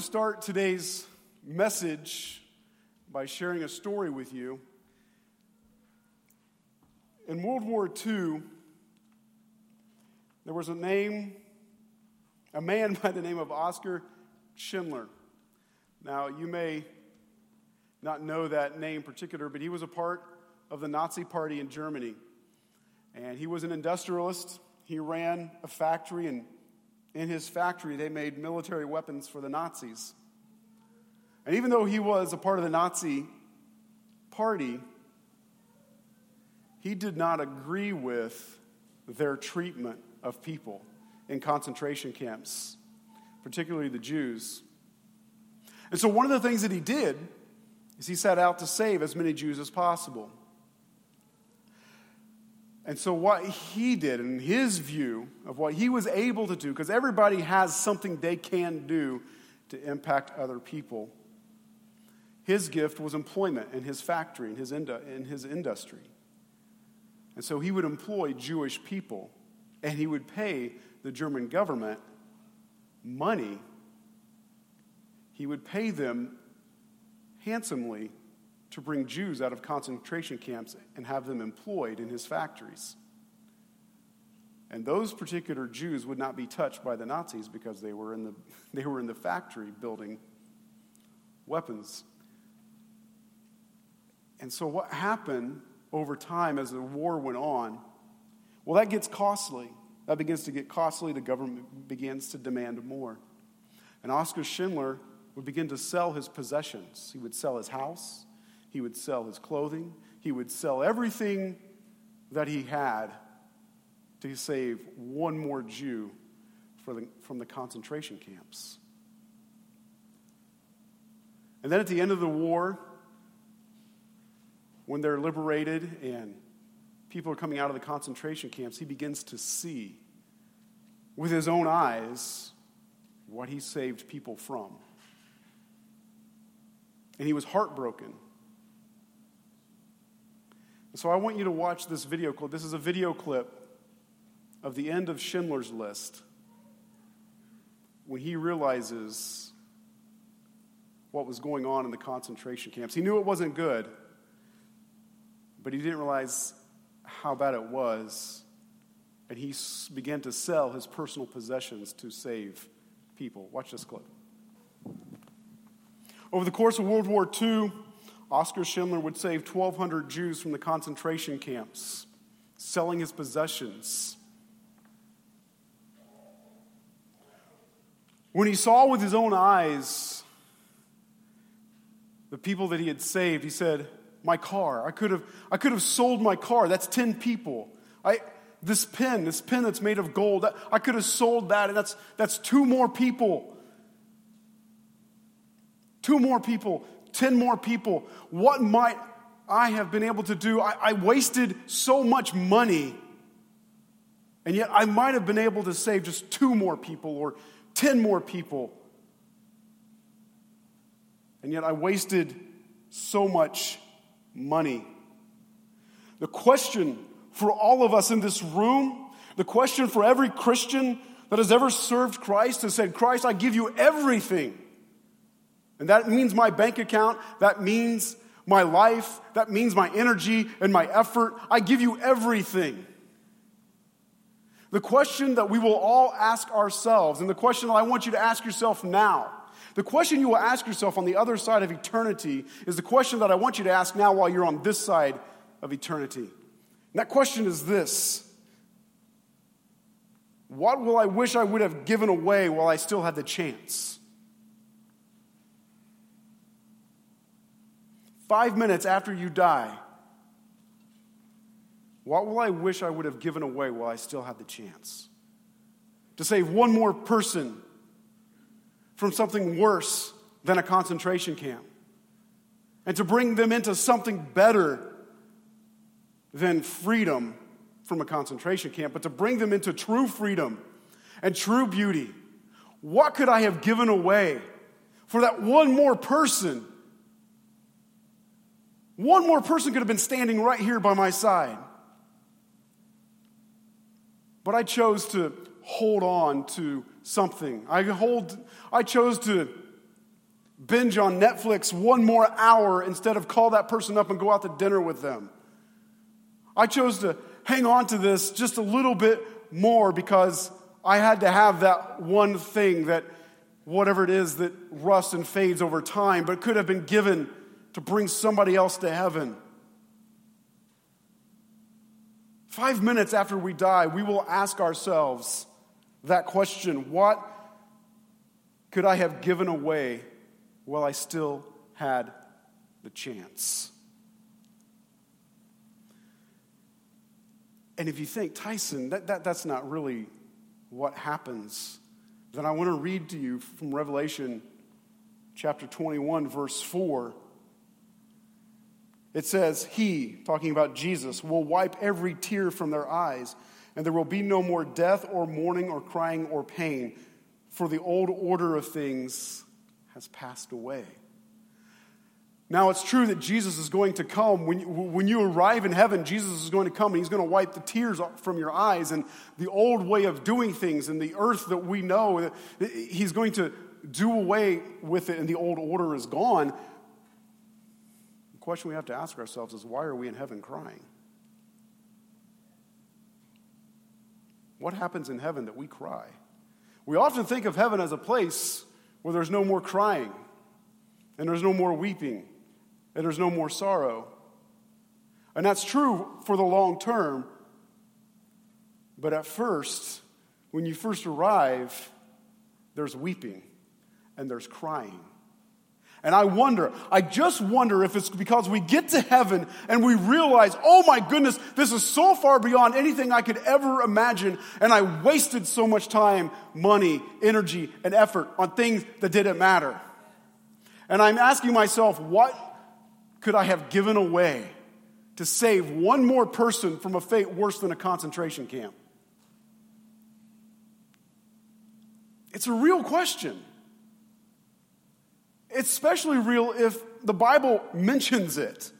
to start today's message by sharing a story with you. In World War II, there was a name, a man by the name of Oskar Schindler. Now, you may not know that name particular, but he was a part of the Nazi Party in Germany. And he was an industrialist. He ran a factory and in his factory, they made military weapons for the Nazis. And even though he was a part of the Nazi party, he did not agree with their treatment of people in concentration camps, particularly the Jews. And so, one of the things that he did is he set out to save as many Jews as possible. And so, what he did, in his view of what he was able to do, because everybody has something they can do to impact other people, his gift was employment in his factory, in his, in his industry. And so, he would employ Jewish people, and he would pay the German government money. He would pay them handsomely to bring Jews out of concentration camps and have them employed in his factories. And those particular Jews would not be touched by the Nazis because they were in the, they were in the factory building weapons. And so, what happened over time as the war went on? Well, that gets costly. That begins to get costly. The government begins to demand more. And Oskar Schindler would begin to sell his possessions. He would sell his house, he would sell his clothing. He would sell everything that he had to save one more Jew the, from the concentration camps. And then at the end of the war, when they're liberated and people are coming out of the concentration camps, he begins to see with his own eyes what he saved people from. And he was heartbroken so I want you to watch this video clip. This is a video clip of the end of Schindler's List when he realizes what was going on in the concentration camps. He knew it wasn't good, but he didn't realize how bad it was. And he began to sell his personal possessions to save people. Watch this clip. Over the course of World War II, Oskar Schindler would save 1,200 Jews from the concentration camps, selling his possessions. When he saw with his own eyes the people that he had saved, he said, My car, I could have, I could have sold my car. That's 10 people. I, this pen, this pen that's made of gold, I could have sold that, and that's, that's two more people. Two more people 10 more people. What might I have been able to do? I, I wasted so much money. And yet I might have been able to save just two more people or 10 more people. And yet I wasted so much money. The question for all of us in this room, the question for every Christian that has ever served Christ has said, Christ, I give you everything. And that means my bank account, that means my life, that means my energy and my effort. I give you everything. The question that we will all ask ourselves, and the question that I want you to ask yourself now, the question you will ask yourself on the other side of eternity is the question that I want you to ask now while you're on this side of eternity. And that question is this What will I wish I would have given away while I still had the chance? Five minutes after you die, what will I wish I would have given away while I still had the chance? To save one more person from something worse than a concentration camp, and to bring them into something better than freedom from a concentration camp, but to bring them into true freedom and true beauty. What could I have given away for that one more person one more person could have been standing right here by my side. But I chose to hold on to something. I, hold, I chose to binge on Netflix one more hour instead of call that person up and go out to dinner with them. I chose to hang on to this just a little bit more because I had to have that one thing that, whatever it is, that rusts and fades over time, but could have been given to bring somebody else to heaven. Five minutes after we die, we will ask ourselves that question What could I have given away while I still had the chance? And if you think, Tyson, that, that, that's not really what happens, then I want to read to you from Revelation chapter 21, verse 4. It says, He, talking about Jesus, will wipe every tear from their eyes, and there will be no more death or mourning or crying or pain, for the old order of things has passed away. Now, it's true that Jesus is going to come. When you, when you arrive in heaven, Jesus is going to come and he's going to wipe the tears from your eyes. And the old way of doing things and the earth that we know, he's going to do away with it and the old order is gone. The question we have to ask ourselves is why are we in heaven crying? What happens in heaven that we cry? We often think of heaven as a place where there's no more crying and there's no more weeping and there's no more sorrow. And that's true for the long term. But at first, when you first arrive, there's weeping and there's crying. And I wonder, I just wonder if it's because we get to heaven and we realize, oh my goodness, this is so far beyond anything I could ever imagine. And I wasted so much time, money, energy, and effort on things that didn't matter. And I'm asking myself, what could I have given away to save one more person from a fate worse than a concentration camp? It's a real question. It's especially real if the Bible mentions it.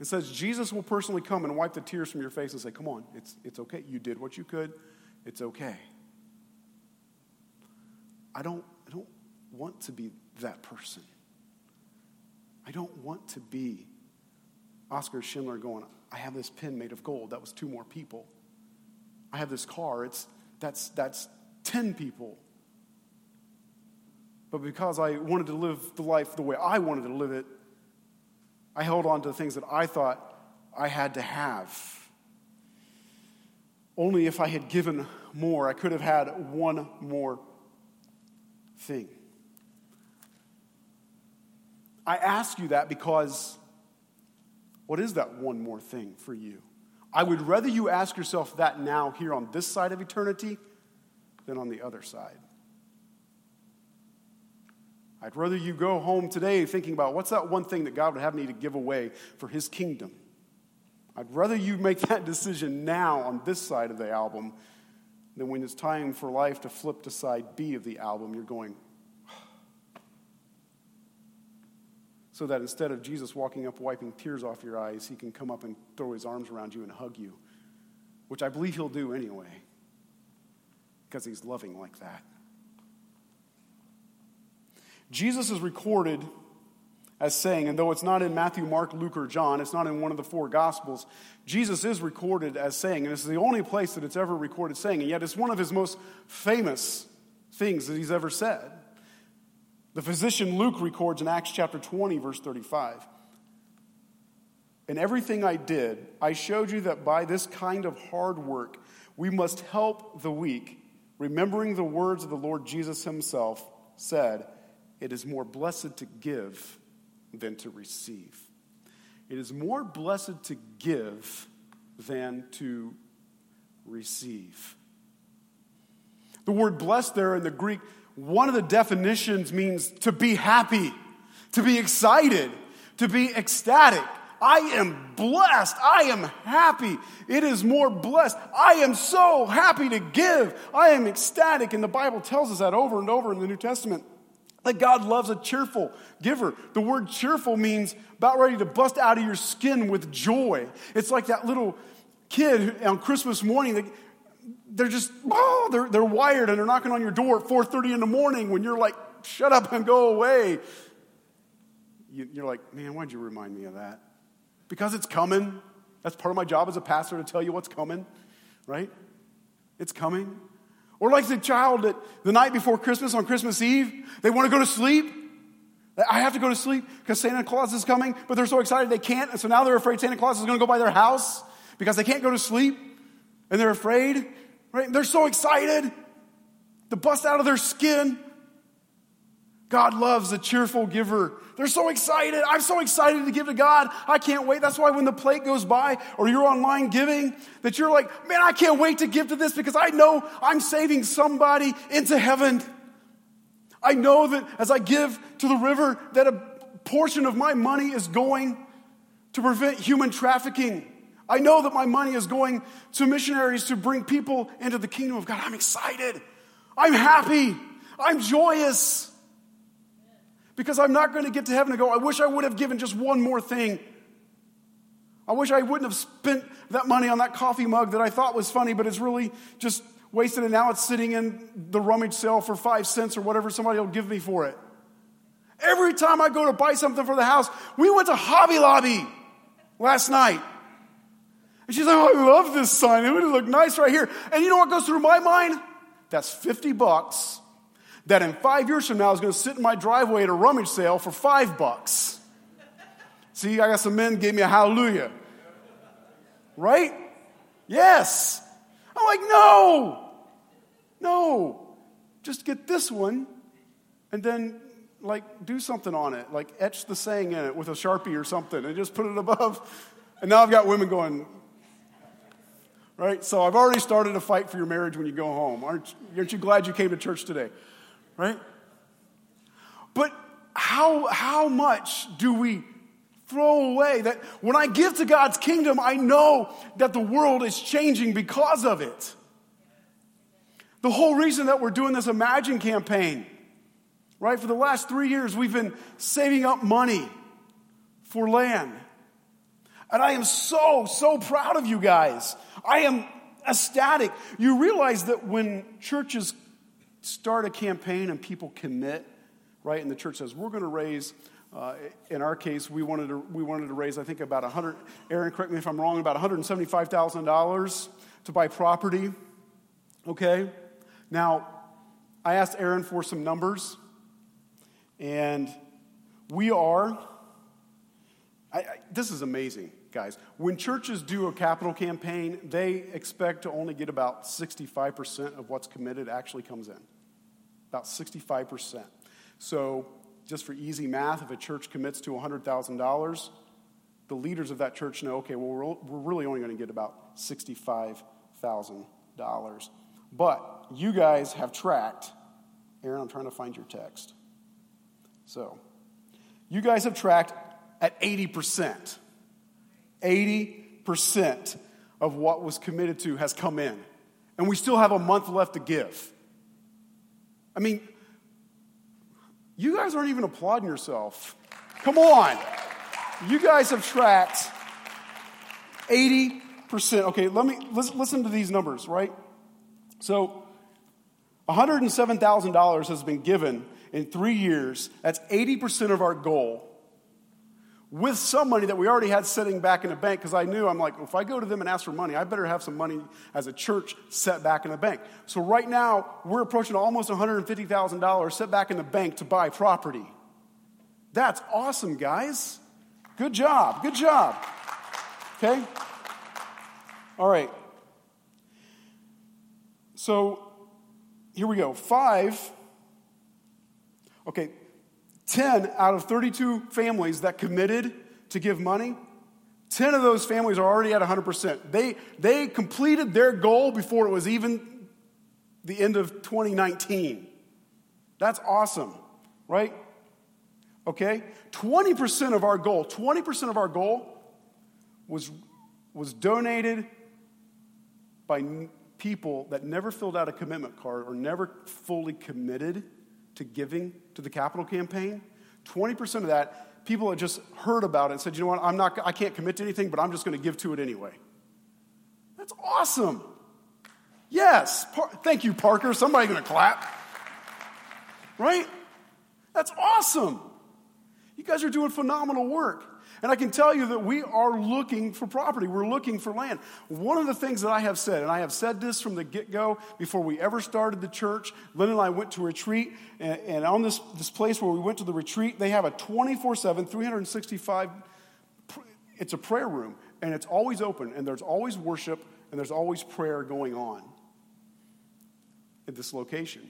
It says Jesus will personally come and wipe the tears from your face and say, Come on, it's, it's okay. You did what you could. It's okay. I don't, I don't want to be that person. I don't want to be Oskar Schindler going, I have this pen made of gold. That was two more people. I have this car. It's, that's, that's 10 people. But because I wanted to live the life the way I wanted to live it, I held on to the things that I thought I had to have. Only if I had given more, I could have had one more thing. I ask you that because what is that one more thing for you? I would rather you ask yourself that now, here on this side of eternity, than on the other side. I'd rather you go home today thinking about what's that one thing that God would have me to give away for His kingdom. I'd rather you make that decision now on this side of the album than when it's time for life to flip to side B of the album, you're going, so that instead of Jesus walking up wiping tears off your eyes, he can come up and throw his arms around you and hug you, which I believe he'll do anyway, because he's loving like that. Jesus is recorded as saying, and though it's not in Matthew, Mark, Luke, or John, it's not in one of the four Gospels, Jesus is recorded as saying, and this is the only place that it's ever recorded saying, and yet it's one of his most famous things that he's ever said. The physician Luke records in Acts chapter 20, verse 35. In everything I did, I showed you that by this kind of hard work, we must help the weak, remembering the words of the Lord Jesus himself said, It is more blessed to give than to receive. It is more blessed to give than to receive. The word blessed there in the Greek one of the definitions means to be happy, to be excited, to be ecstatic. I am blessed. I am happy. It is more blessed. I am so happy to give. I am ecstatic. And the Bible tells us that over and over in the New Testament that God loves a cheerful giver. The word cheerful means about ready to bust out of your skin with joy. It's like that little kid on Christmas morning they're just, oh, they're, they're wired and they're knocking on your door at 4.30 in the morning when you're like shut up and go away. You're like, man, why'd you remind me of that? Because it's coming. That's part of my job as a pastor to tell you what's coming, right? It's coming. Or like the child that the night before Christmas on Christmas Eve, they want to go to sleep. I have to go to sleep because Santa Claus is coming, but they're so excited they can't. And so now they're afraid Santa Claus is going to go by their house because they can't go to sleep and they're afraid, right? They're so excited to bust out of their skin. God loves a cheerful giver. They're so excited. I'm so excited to give to God. I can't wait. That's why when the plate goes by or you're online giving, that you're like, man, I can't wait to give to this because I know I'm saving somebody into heaven. I know that as I give to the river, that a portion of my money is going to prevent human trafficking. I know that my money is going to missionaries to bring people into the kingdom of God. I'm excited. I'm happy. I'm joyous. Because I'm not going to get to heaven and go, I wish I would have given just one more thing. I wish I wouldn't have spent that money on that coffee mug that I thought was funny, but it's really just wasted and now it's sitting in the rummage sale for five cents or whatever somebody will give me for it. Every time I go to buy something for the house, we went to Hobby Lobby last night. And she's like, oh, I love this sign. It would look nice right here. And you know what goes through my mind? That's 50 bucks that in five years from now is going to sit in my driveway at a rummage sale for five bucks. See, I got some men gave me a hallelujah. Right? Yes. I'm like, no, no. Just get this one and then like do something on it, like etch the saying in it with a sharpie or something and just put it above. And now I've got women going, right? So I've already started a fight for your marriage when you go home. Aren't, aren't you glad you came to church today? Right? But how, how much do we throw away. That when I give to God's kingdom, I know that the world is changing because of it. The whole reason that we're doing this Imagine campaign, right? For the last three years, we've been saving up money for land. And I am so, so proud of you guys. I am ecstatic. You realize that when churches start a campaign and people commit, right? And the church says, we're going to raise uh, in our case, we wanted, to, we wanted to raise, I think, about 100, Aaron, correct me if I'm wrong, about $175,000 to buy property. Okay? Now, I asked Aaron for some numbers, and we are, I, I, this is amazing, guys. When churches do a capital campaign, they expect to only get about 65% of what's committed actually comes in. About 65%. So just for easy math, if a church commits to $100,000, the leaders of that church know, okay, well, we're, we're really only going to get about $65,000. But you guys have tracked, Aaron, I'm trying to find your text. So, you guys have tracked at 80%. 80% of what was committed to has come in. And we still have a month left to give. I mean, you guys aren't even applauding yourself. Come on. You guys have tracked 80%. Okay, let me listen to these numbers, right? So, $107,000 has been given in three years. That's 80% of our goal with some money that we already had sitting back in the bank because I knew I'm like, if I go to them and ask for money, I better have some money as a church set back in the bank. So right now, we're approaching almost $150,000 set back in the bank to buy property. That's awesome, guys. Good job. Good job. Okay? All right. So here we go. Five. Okay, 10 out of 32 families that committed to give money, 10 of those families are already at 100%. They, they completed their goal before it was even the end of 2019. That's awesome, right? Okay? 20% of our goal, 20% of our goal was, was donated by people that never filled out a commitment card or never fully committed to giving to the capital campaign, 20% of that, people had just heard about it and said, you know what, I'm not, I can't commit to anything, but I'm just going to give to it anyway. That's awesome. Yes. Par- Thank you, Parker. Somebody going to clap. Right? That's awesome. You guys are doing phenomenal work. And I can tell you that we are looking for property. We're looking for land. One of the things that I have said, and I have said this from the get go before we ever started the church, Lynn and I went to a retreat, and, and on this, this place where we went to the retreat, they have a 24 7, 365, it's a prayer room, and it's always open, and there's always worship, and there's always prayer going on at this location.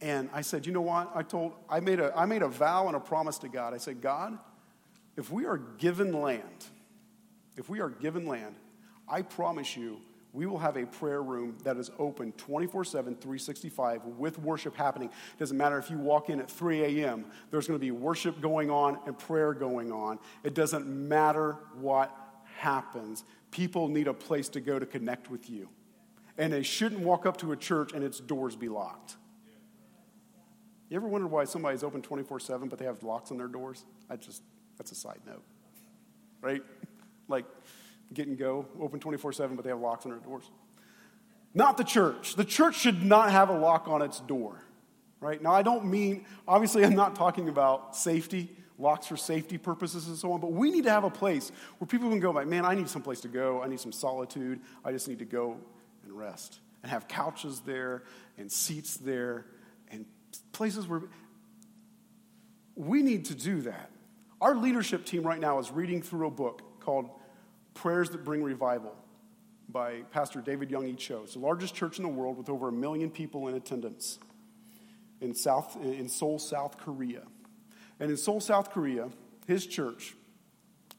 And I said, you know what? I told, I made a, I made a vow and a promise to God. I said, God, if we are given land, if we are given land, I promise you, we will have a prayer room that is open 24 7, 365 with worship happening. It doesn't matter if you walk in at 3 a.m., there's going to be worship going on and prayer going on. It doesn't matter what happens. People need a place to go to connect with you. And they shouldn't walk up to a church and its doors be locked. You ever wondered why somebody's open 24 7 but they have locks on their doors? I just, that's a side note, right? Like get and go, open 24 7 but they have locks on their doors. Not the church. The church should not have a lock on its door, right? Now, I don't mean, obviously, I'm not talking about safety, locks for safety purposes and so on, but we need to have a place where people can go, like, man, I need some place to go. I need some solitude. I just need to go and rest. And have couches there and seats there and places where we need to do that. Our leadership team right now is reading through a book called Prayers That Bring Revival by Pastor David Yonggi Cho. It's the largest church in the world with over a million people in attendance in, South, in Seoul, South Korea. And in Seoul, South Korea, his church,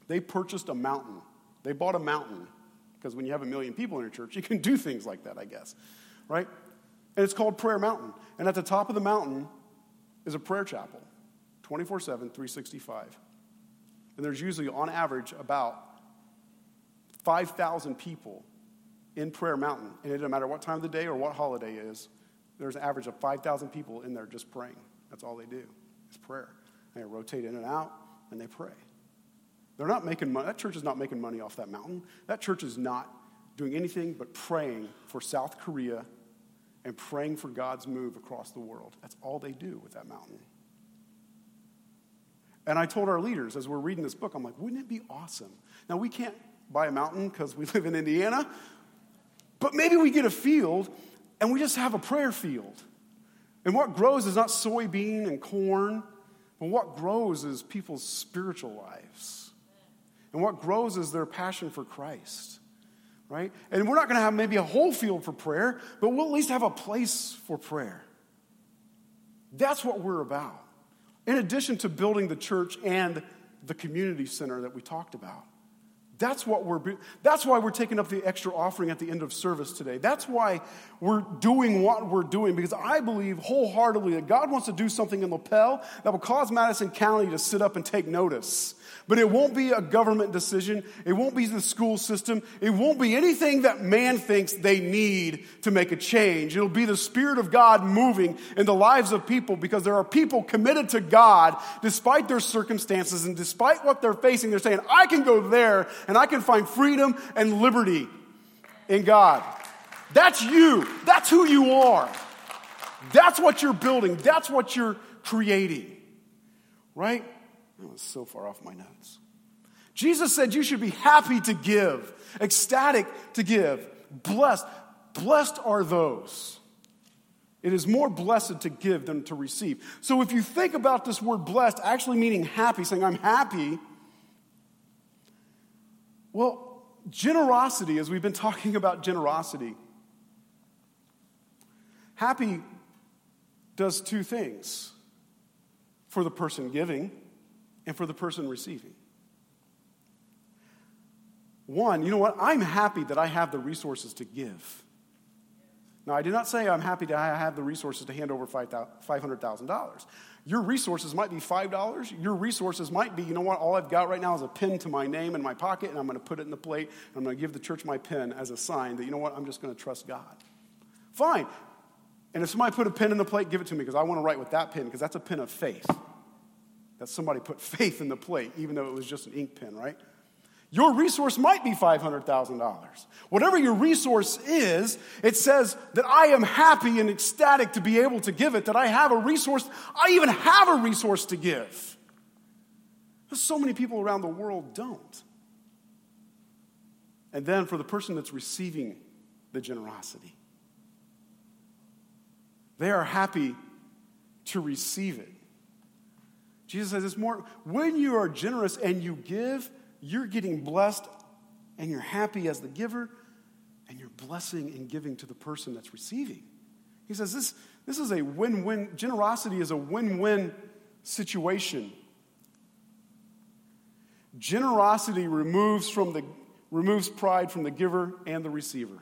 they purchased a mountain. They bought a mountain because when you have a million people in your church, you can do things like that, I guess, right? And it's called Prayer Mountain. And at the top of the mountain is a prayer chapel, 24 7, 365. And there's usually, on average, about 5,000 people in Prayer Mountain. And it doesn't matter what time of the day or what holiday is, there's an average of 5,000 people in there just praying. That's all they do, is prayer. They rotate in and out, and they pray. They're not making money. That church is not making money off that mountain. That church is not doing anything but praying for South Korea and praying for God's move across the world. That's all they do with that mountain. And I told our leaders as we're reading this book, I'm like, wouldn't it be awesome? Now, we can't buy a mountain because we live in Indiana, but maybe we get a field and we just have a prayer field. And what grows is not soybean and corn, but what grows is people's spiritual lives. And what grows is their passion for Christ right? And we're not going to have maybe a whole field for prayer, but we'll at least have a place for prayer. That's what we're about. In addition to building the church and the community center that we talked about. That's what we're that's why we're taking up the extra offering at the end of service today. That's why we're doing what we're doing because I believe wholeheartedly that God wants to do something in Lapel that will cause Madison County to sit up and take notice. But it won't be a government decision. It won't be the school system. It won't be anything that man thinks they need to make a change. It'll be the Spirit of God moving in the lives of people because there are people committed to God despite their circumstances and despite what they're facing. They're saying, I can go there and I can find freedom and liberty in God. That's you. That's who you are. That's what you're building. That's what you're creating. Right? Oh, I was so far off my notes. Jesus said you should be happy to give, ecstatic to give, blessed. Blessed are those. It is more blessed to give than to receive. So if you think about this word blessed actually meaning happy, saying, I'm happy, well, generosity, as we've been talking about generosity, happy does two things for the person giving and for the person receiving. One, you know what? I'm happy that I have the resources to give. Now, I did not say I'm happy that I have the resources to hand over $500,000. Your resources might be $5. Your resources might be, you know what? All I've got right now is a pin to my name in my pocket, and I'm going to put it in the plate, and I'm going to give the church my pin as a sign that, you know what? I'm just going to trust God. Fine. And if somebody put a pin in the plate, give it to me because I want to write with that pin because that's a pin of faith that somebody put faith in the plate, even though it was just an ink pen, right? Your resource might be $500,000. Whatever your resource is, it says that I am happy and ecstatic to be able to give it, that I have a resource. I even have a resource to give. But so many people around the world don't. And then for the person that's receiving the generosity, they are happy to receive it. Jesus says it's more, when you are generous and you give, you're getting blessed and you're happy as the giver and you're blessing and giving to the person that's receiving. He says this, this is a win win, generosity is a win win situation. Generosity removes, from the, removes pride from the giver and the receiver.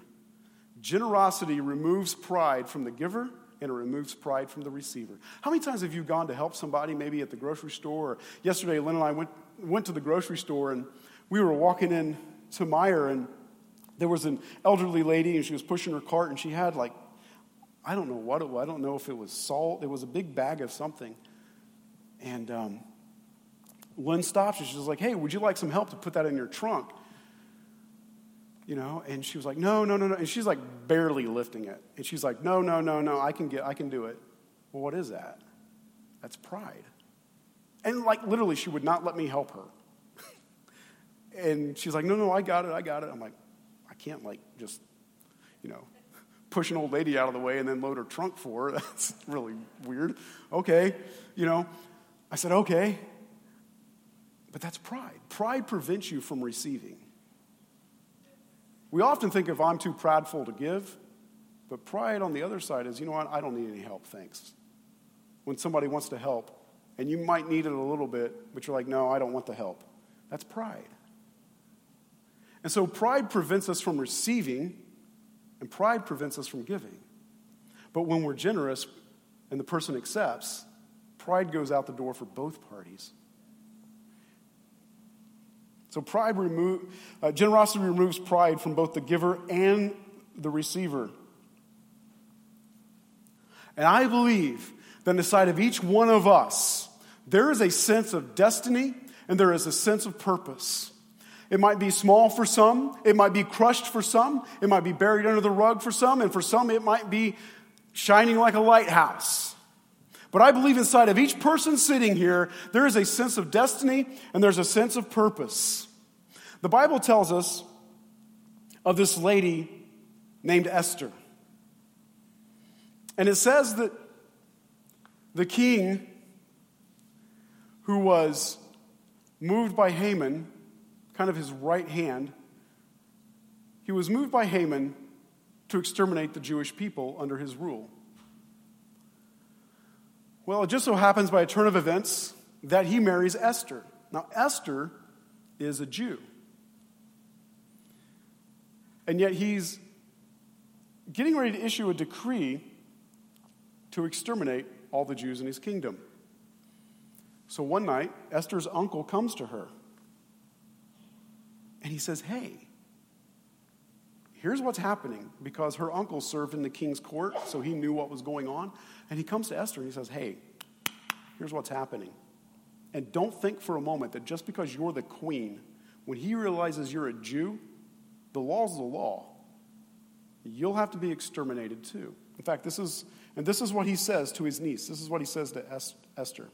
Generosity removes pride from the giver and it removes pride from the receiver. How many times have you gone to help somebody, maybe at the grocery store? Or yesterday, Lynn and I went, went to the grocery store and we were walking in to Meijer and there was an elderly lady and she was pushing her cart and she had like, I don't know what it was. I don't know if it was salt. It was a big bag of something. And um, Lynn stops and she's like, hey, would you like some help to put that in your trunk? You know, and she was like, no, no, no, no. And she's like barely lifting it. And she's like, no, no, no, no, I can get, I can do it. Well, what is that? That's pride. And like literally, she would not let me help her. And she's like, no, no, I got it, I got it. I'm like, I can't like just, you know, push an old lady out of the way and then load her trunk for her. That's really weird. Okay, you know. I said, okay. But that's pride. Pride prevents you from receiving. We often think if I'm too prideful to give, but pride on the other side is, you know what, I don't need any help, thanks. When somebody wants to help, and you might need it a little bit, but you're like, no, I don't want the help. That's pride. And so pride prevents us from receiving, and pride prevents us from giving. But when we're generous and the person accepts, pride goes out the door for both parties. So pride remove, uh, generosity removes pride from both the giver and the receiver. And I believe that inside of each one of us, there is a sense of destiny and there is a sense of purpose. It might be small for some, it might be crushed for some, it might be buried under the rug for some, and for some, it might be shining like a lighthouse. But I believe inside of each person sitting here, there is a sense of destiny and there's a sense of purpose. The Bible tells us of this lady named Esther. And it says that the king, who was moved by Haman, kind of his right hand, he was moved by Haman to exterminate the Jewish people under his rule. Well, it just so happens by a turn of events that he marries Esther. Now, Esther is a Jew. And yet he's getting ready to issue a decree to exterminate all the Jews in his kingdom. So one night, Esther's uncle comes to her and he says, Hey, here's what's happening because her uncle served in the king's court, so he knew what was going on. And he comes to Esther and he says, Hey, here's what's happening. And don't think for a moment that just because you're the queen, when he realizes you're a Jew, the law's the law. You'll have to be exterminated too. In fact, this is, and this is what he says to his niece. This is what he says to Esther.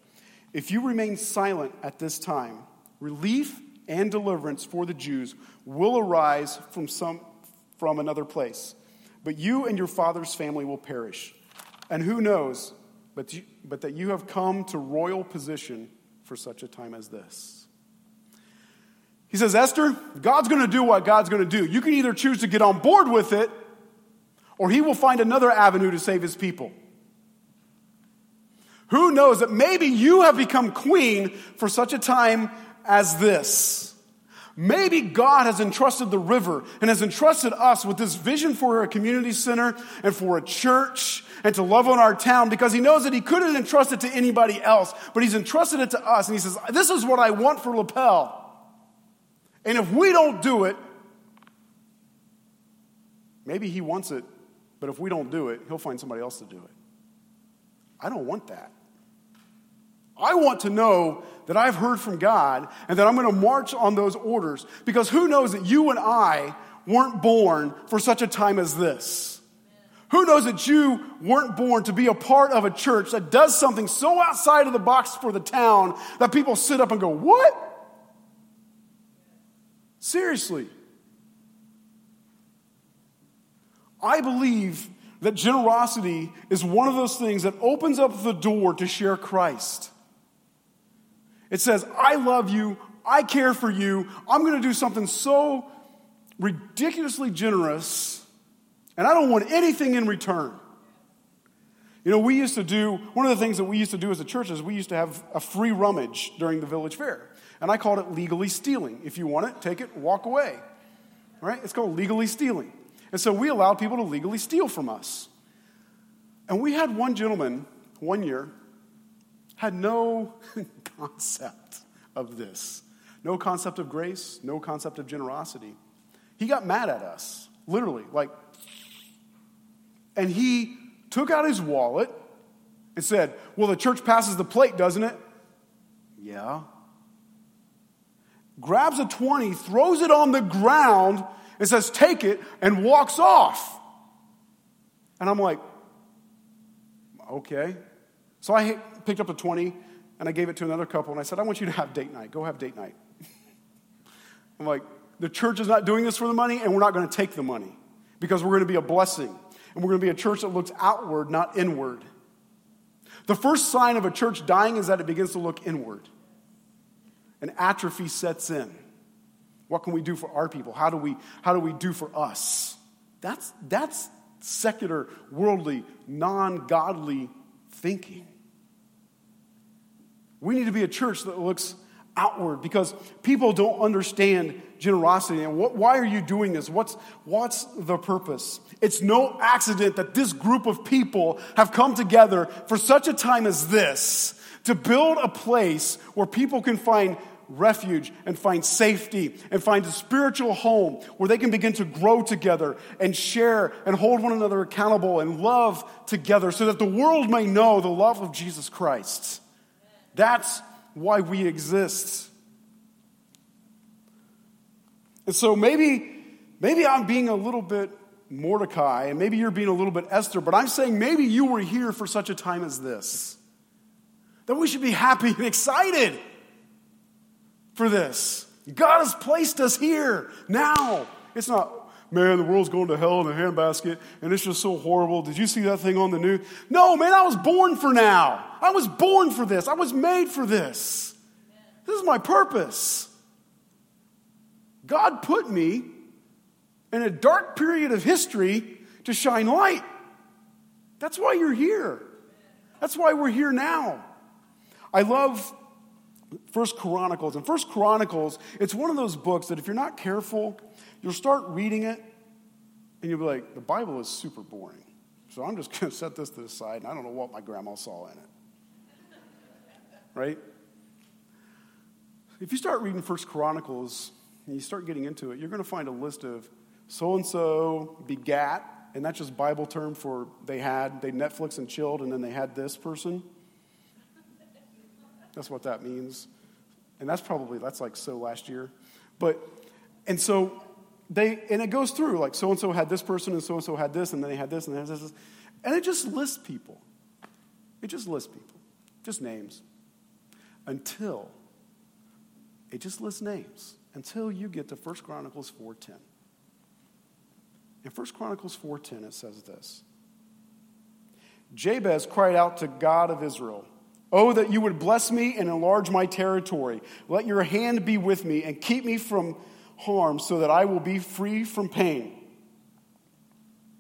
If you remain silent at this time, relief and deliverance for the Jews will arise from, some, from another place. But you and your father's family will perish. And who knows but, you, but that you have come to royal position for such a time as this. He says, Esther, God's going to do what God's going to do. You can either choose to get on board with it, or he will find another avenue to save his people. Who knows that maybe you have become queen for such a time as this. Maybe God has entrusted the river and has entrusted us with this vision for a community center and for a church and to love on our town because he knows that he couldn't entrust it to anybody else, but he's entrusted it to us. And he says, This is what I want for Lapel. And if we don't do it, maybe he wants it, but if we don't do it, he'll find somebody else to do it. I don't want that. I want to know that I've heard from God and that I'm going to march on those orders because who knows that you and I weren't born for such a time as this? Who knows that you weren't born to be a part of a church that does something so outside of the box for the town that people sit up and go, What? Seriously. I believe that generosity is one of those things that opens up the door to share Christ. It says, I love you, I care for you, I'm going to do something so ridiculously generous, and I don't want anything in return. You know, we used to do, one of the things that we used to do as a church is we used to have a free rummage during the village fair. And I called it legally stealing. If you want it, take it, walk away. Right? It's called legally stealing. And so we allowed people to legally steal from us. And we had one gentleman one year had no concept of this. No concept of grace, no concept of generosity. He got mad at us, literally, like and he took out his wallet and said, "Well, the church passes the plate, doesn't it?" Yeah. Grabs a 20, throws it on the ground and says, Take it, and walks off. And I'm like, Okay. So I picked up the 20 and I gave it to another couple and I said, I want you to have date night. Go have date night. I'm like, the church is not doing this for the money and we're not going to take the money because we're going to be a blessing and we're going to be a church that looks outward, not inward. The first sign of a church dying is that it begins to look inward and atrophy sets in. What can we do for our people? How do we, how do we do for us? That's, that's secular, worldly, non godly thinking. We need to be a church that looks outward because people don't understand generosity and what, why are you doing this what's, what's the purpose it's no accident that this group of people have come together for such a time as this to build a place where people can find refuge and find safety and find a spiritual home where they can begin to grow together and share and hold one another accountable and love together so that the world may know the love of Jesus Christ. That's why we exist. And so maybe, maybe I'm being a little bit Mordecai, and maybe you're being a little bit Esther, but I'm saying maybe you were here for such a time as this. That we should be happy and excited for this. God has placed us here now. It's not, man, the world's going to hell in a handbasket and it's just so horrible. Did you see that thing on the news? No, man, I was born for now. I was born for this. I was made for this. This is my purpose. God put me in a dark period of history to shine light. That's why you're here. That's why we're here now. I love First Chronicles. And First Chronicles, it's one of those books that if you're not careful, you'll start reading it and you'll be like, the Bible is super boring. So I'm just going to set this to the side and I don't know what my grandma saw in it. Right? If you start reading First Chronicles and you start getting into it, you're going to find a list of so and so begat, and that's just Bible term for they had, they Netflix and chilled, and then they had this person. That's what that means. And that's probably, that's like so last year. But, and so they, and it goes through like so and so had this person and so and so had this and then they had this and then this. And it just lists people. It just lists people, just names. Until, it just lists names until you get to 1 Chronicles 4.10. In 1 Chronicles 4.10 it says this. Jabez cried out to God of Israel, Oh, that you would bless me and enlarge my territory. Let your hand be with me and keep me from harm so that I will be free from pain.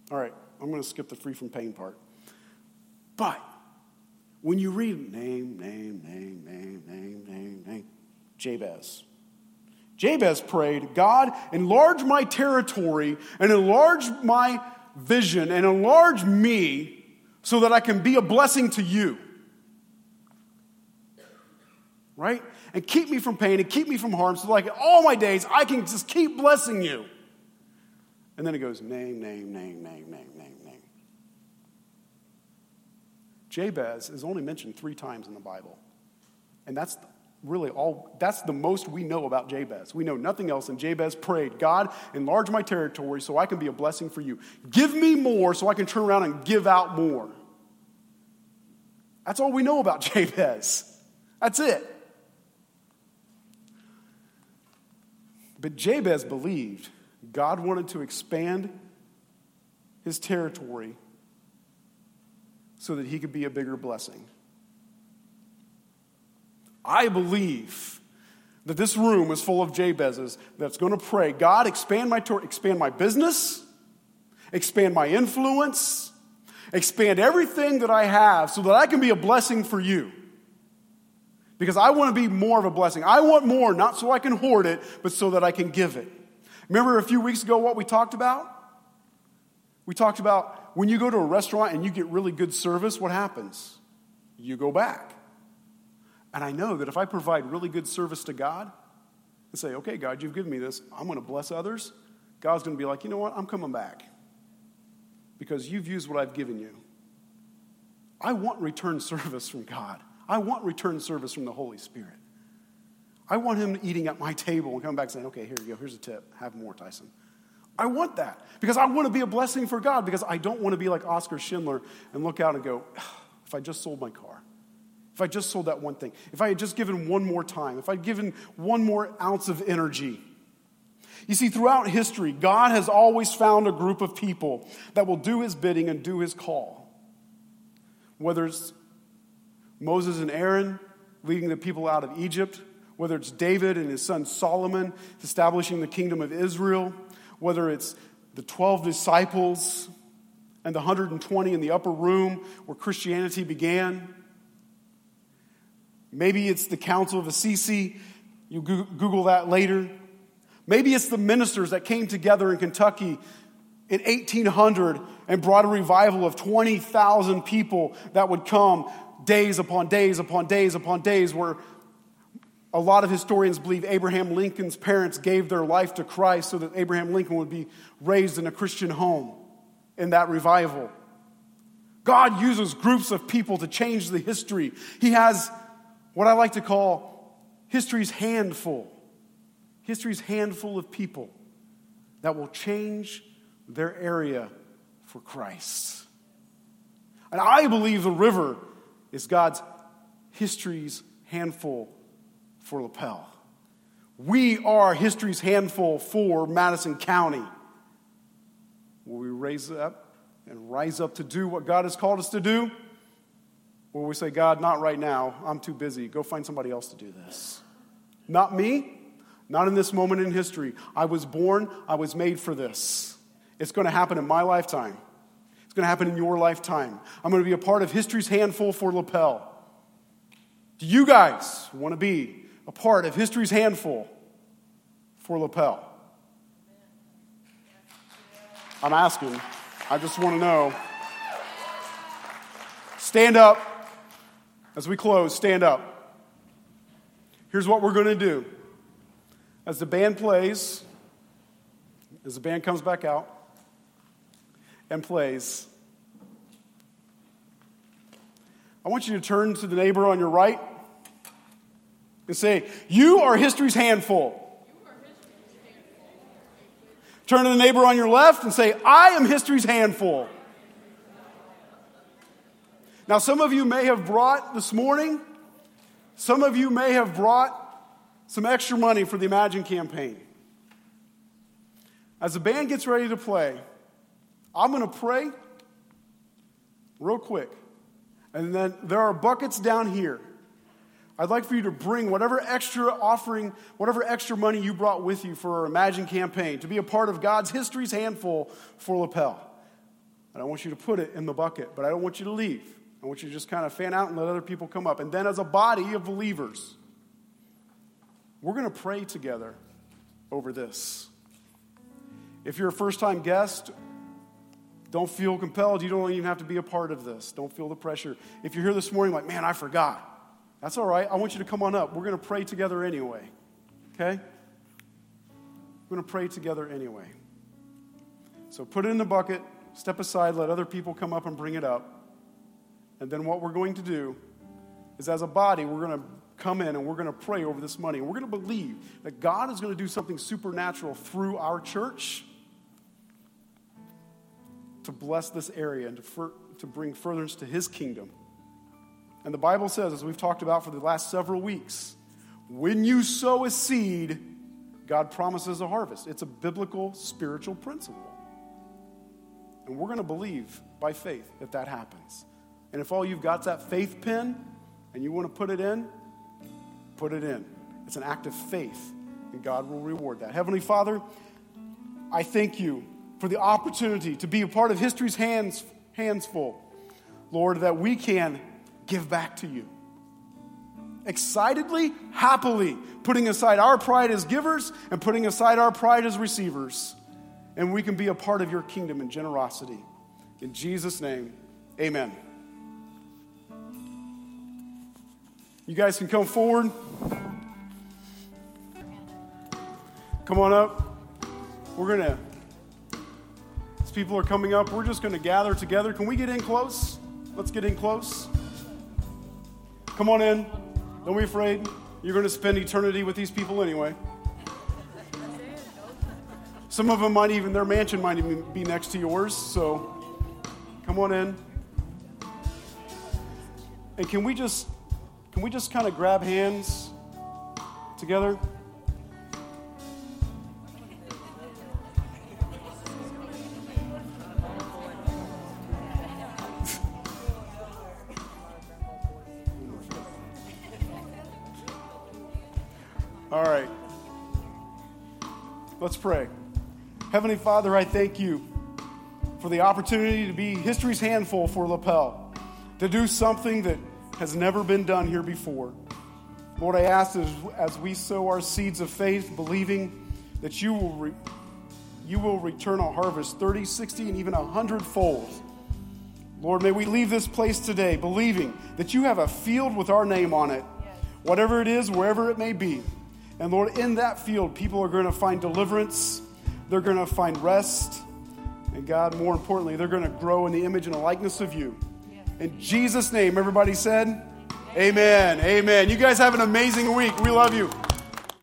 All right, I'm going to skip the free from pain part. But when you read name, name, name, name, name, name, name, Jabez. Jabez prayed, God, enlarge my territory and enlarge my vision and enlarge me so that I can be a blessing to you right? And keep me from pain and keep me from harm so like all my days I can just keep blessing you. And then it goes name, name, name, name, name, name, name. Jabez is only mentioned three times in the Bible. And that's really all that's the most we know about Jabez. We know nothing else. And Jabez prayed, God, enlarge my territory so I can be a blessing for you. Give me more so I can turn around and give out more. That's all we know about Jabez. That's it. But Jabez believed God wanted to expand his territory so that he could be a bigger blessing. I believe that this room is full of Jabez's that's going to pray, God, expand my, expand my business, expand my influence, expand everything that I have so that I can be a blessing for you. Because I want to be more of a blessing. I want more, not so I can hoard it, but so that I can give it. Remember a few weeks ago what we talked about? We talked about when you go to a restaurant and you get really good service, what happens? You go back. And I know that if I provide really good service to God and say, okay, God, you've given me this, I'm going to bless others, God's going to be like, you know what? I'm coming back because you've used what I've given you. I want return service from God. I want return service from the Holy Spirit. I want him eating at my table and coming back saying, okay, here you go, here's a tip. Have more, Tyson. I want that because I want to be a blessing for God because I don't want to be like Oskar Schindler and look out and go, if I just sold my car, if I just sold that one thing, if I had just given one more time, if I'd given one more ounce of energy. You see, throughout history, God has always found a group of people that will do his bidding and do his call. Whether it's Moses and Aaron leading the people out of Egypt, whether it's David and his son Solomon establishing the kingdom of Israel, whether it's the 12 disciples and the 120 in the upper room where Christianity began. Maybe it's the Council of Assisi. You Google that later. Maybe it's the ministers that came together in Kentucky in 1800 and brought a revival of 20,000 people that would come days upon days upon days upon days where a lot of historians believe Abraham Lincoln's parents gave their life to Christ so that Abraham Lincoln would be raised in a Christian home in that revival. God uses groups of people to change the history. He has what I like to call history's handful. History's handful of people that will change their area for Christ. And I believe the river is God's history's handful for Lapel. We are history's handful for Madison County. Will we raise up and rise up to do what God has called us to do? Or will we say, God, not right now. I'm too busy. Go find somebody else to do this. Not me. Not in this moment in history. I was born, I was made for this. It's going to happen in my lifetime. It's going to happen in your lifetime. I'm going to be a part of history's handful for Lapel. Do you guys want to be a part of history's handful for Lapel? I'm asking. I just want to know. Stand up. As we close, stand up. Here's what we're going to do. As the band plays, as the band comes back out and plays, I want you to turn to the neighbor on your right and say, You are history's handful. Turn to the neighbor on your left and say, I am history's handful. Now, some of you may have brought this morning, some of you may have brought some extra money for the Imagine campaign. As the band gets ready to play, I'm going to pray real quick. And then there are buckets down here. I'd like for you to bring whatever extra offering, whatever extra money you brought with you for our Imagine campaign to be a part of God's history's handful for Lapel. And I want you to put it in the bucket, but I don't want you to leave. I want you to just kind of fan out and let other people come up. And then, as a body of believers, we're going to pray together over this. If you're a first time guest, don't feel compelled. You don't even have to be a part of this. Don't feel the pressure. If you're here this morning, like, man, I forgot. That's all right. I want you to come on up. We're going to pray together anyway. Okay? We're going to pray together anyway. So put it in the bucket, step aside, let other people come up and bring it up. And then what we're going to do is, as a body, we're going to come in and we're going to pray over this money. We're going to believe that God is going to do something supernatural through our church to bless this area and to, to bring furtherance to his kingdom. And the Bible says, as we've talked about for the last several weeks, when you sow a seed, God promises a harvest. It's a biblical spiritual principle. And we're going to believe by faith that that happens. And if all you've got is that faith pin and you want to put it in, put it in. It's an act of faith, and God will reward that. Heavenly Father, I thank you for the opportunity to be a part of history's hands, hands full. Lord, that we can give back to you. Excitedly, happily, putting aside our pride as givers and putting aside our pride as receivers. And we can be a part of your kingdom in generosity. In Jesus' name, amen. You guys can come forward. Come on up. We're going to, as people are coming up, we're just going to gather together. Can we get in close? Let's get in close. Come on in. Don't be afraid. You're going to spend eternity with these people anyway. Some of them might even, their mansion might even be next to yours. So come on in. And can we just can we just kind of grab hands together? Pray. Heavenly Father, I thank you for the opportunity to be history's handful for Lapel, to do something that has never been done here before. Lord, I ask as, as we sow our seeds of faith, believing that you will, re, you will return a harvest 30, 60, and even 100 fold. Lord, may we leave this place today believing that you have a field with our name on it, whatever it is, wherever it may be. And Lord, in that field, people are going to find deliverance, they're going to find rest, and God, more importantly, they're going to grow in the image and the likeness of you. In Jesus' name, everybody said, Amen. Amen. You guys have an amazing week. We love you.